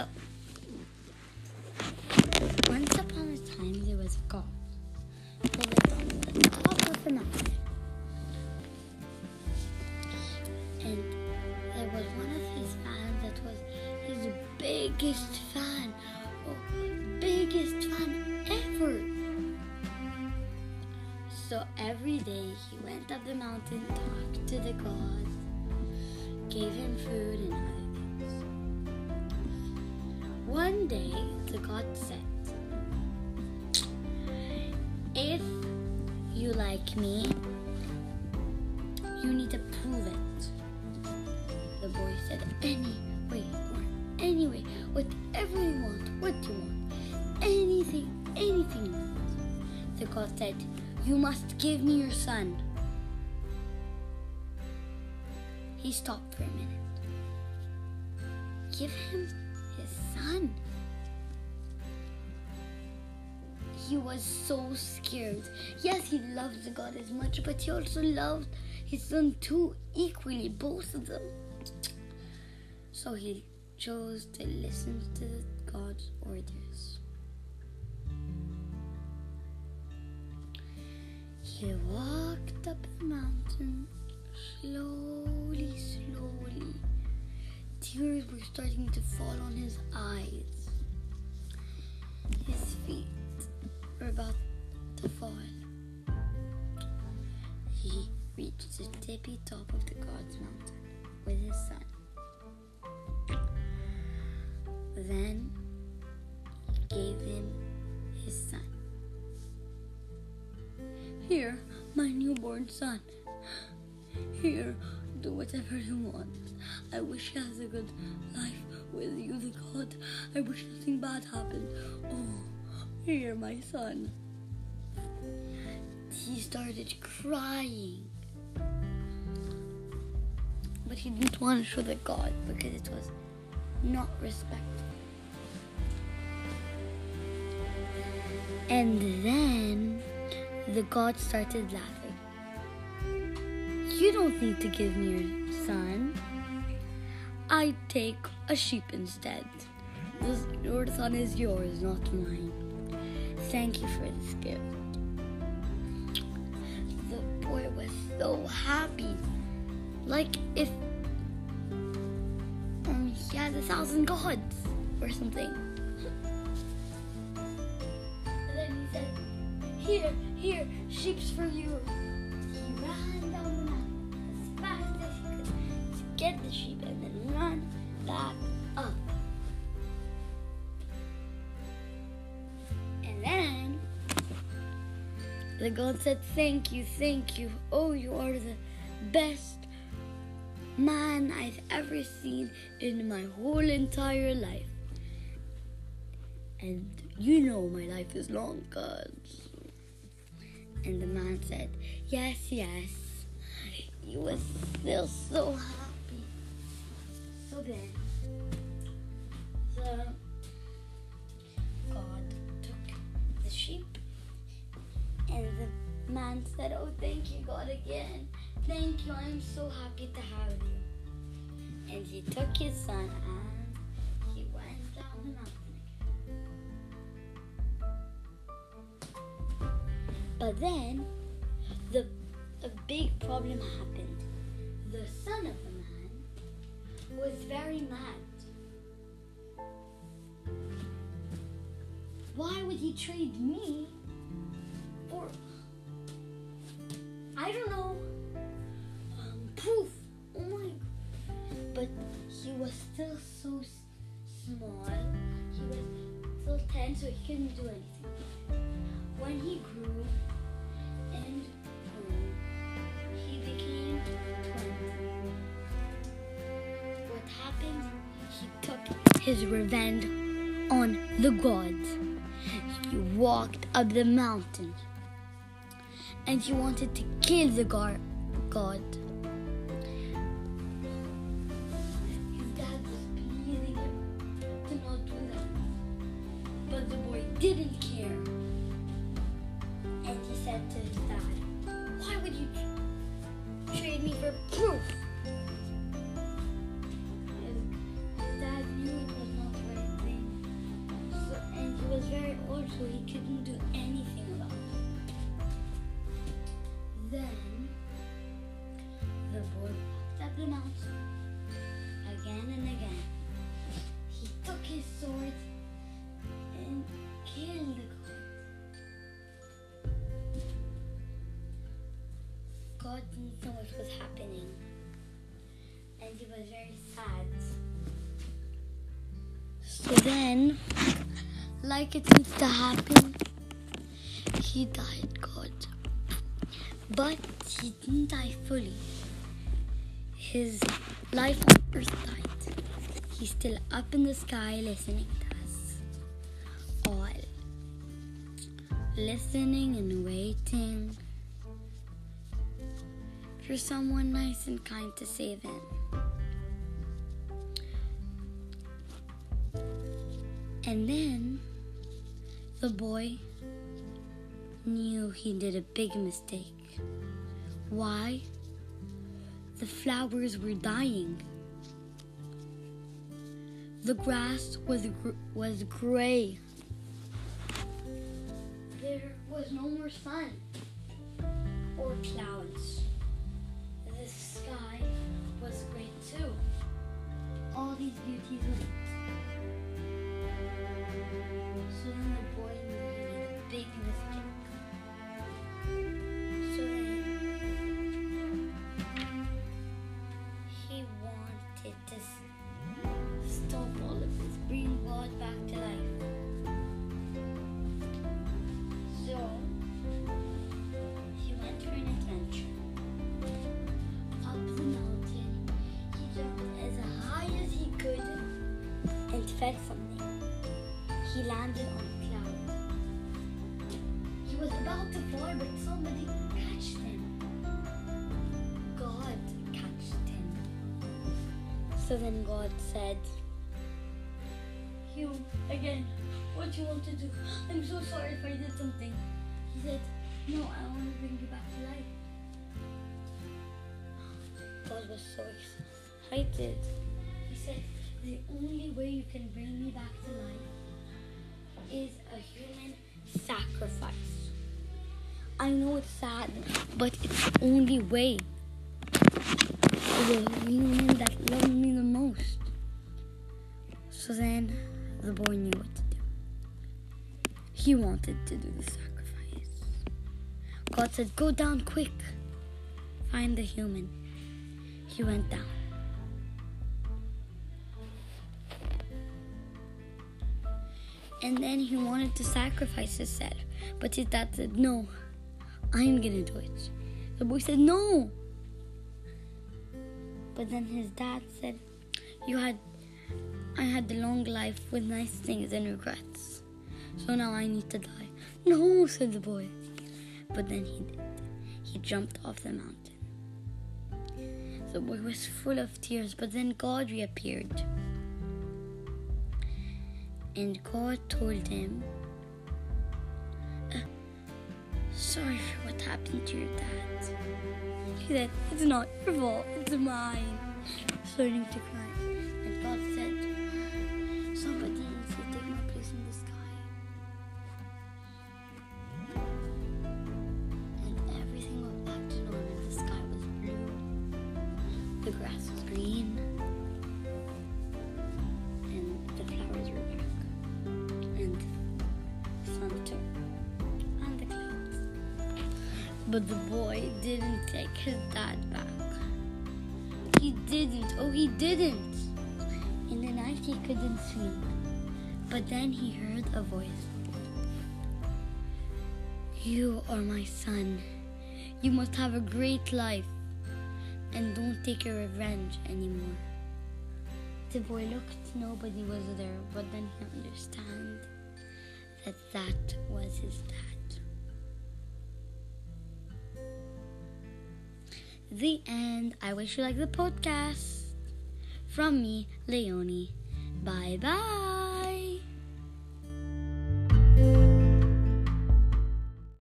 So, once upon a time, there was a god who lived on the top of the mountain. And there was one of his fans that was his biggest fan. Oh, biggest fan ever. So every day he went up the mountain, talked to the gods, gave him food and other. One day the god said, If you like me, you need to prove it. The boy said, Any way, or anyway, whatever you want, what you want? Anything, anything you want. The god said, You must give me your son. He stopped for a minute. Give him his son. He was so scared. Yes, he loved the God as much, but he also loved his son too, equally, both of them. So he chose to listen to God's orders. He walked up the mountain slowly, slowly. Tears were starting to fall on his eyes. His feet were about to fall. He reached the tippy top of the God's mountain with his son. Then he gave him his son. Here, my newborn son. Here, do whatever you want. I wish he has a good life with you, the God. I wish nothing bad happened. Oh, here, my son. He started crying. But he didn't want to show the God because it was not respectful. And then the God started laughing. You don't need to give me your son. I take a sheep instead. This, your son is yours, not mine. Thank you for this gift. The boy was so happy, like if um, he had a thousand gods or something. And then he said, Here, here, sheep's for you. He ran down get the sheep and then run back up. And then the god said, Thank you, thank you. Oh, you are the best man I've ever seen in my whole entire life. And you know my life is long, gods. And the man said, Yes, yes. He was still so. So then, the God took the sheep, and the man said, Oh, thank you, God, again. Thank you, I'm so happy to have you. And he took his son and he went down the mountain again. But then the a big problem happened. The son of the was very mad. Why would he trade me for I don't know um, proof? Oh my! But he was still so small. He was still ten, so he couldn't do anything. When he grew happened? He took his revenge on the gods. He walked up the mountain and he wanted to kill the gar- god. But the boy didn't care. And he said to his dad, Why would you tr- trade me for proof? He couldn't do anything about it. Then the boy walked up the mountain again and again. He took his sword and killed the god. God didn't know what was happening, and he was very sad. So then, like it needs to happen, he died God. But he didn't die fully. His life on earth died. He's still up in the sky listening to us. All listening and waiting for someone nice and kind to save him. And then the boy knew he did a big mistake. Why? The flowers were dying. The grass was gr- was gray. There was no more sun or clouds. The sky was gray too. All these beauties went. The boy a big. So he wanted to stop all of this, bring God back to life. So he went for an adventure. Up the mountain, he jumped as high as he could and felt something. He landed on a cloud. He was about to fall, but somebody catched him. God catched him. So then God said, You, again, what you want to do? I'm so sorry if I did something. He said, No, I want to bring you back to life. God was so excited. He said, The only way you can bring me back to life is a human sacrifice. I know it's sad, but it's the only way. The human that loved me the most. So then the boy knew what to do. He wanted to do the sacrifice. God said, Go down quick. Find the human. He went down. And then he wanted to sacrifice himself. But his dad said, No, I'm gonna do it. The boy said, No. But then his dad said, You had I had the long life with nice things and regrets. So now I need to die. No, said the boy. But then he did. He jumped off the mountain. The boy was full of tears, but then God reappeared. And God told him, "Uh, Sorry for what happened to your dad. He said, It's not your fault, it's mine. Starting to cry. And God said, Somebody needs to take my place in the sky. And everything went back to normal. The sky was blue, the grass was green, But the boy didn't take his dad back. He didn't. Oh, he didn't. In the night, he couldn't sleep. But then he heard a voice. You are my son. You must have a great life. And don't take your revenge anymore. The boy looked, nobody was there, but then he understood that that was his dad. The end. I wish you like the podcast. From me, Leonie. Bye bye.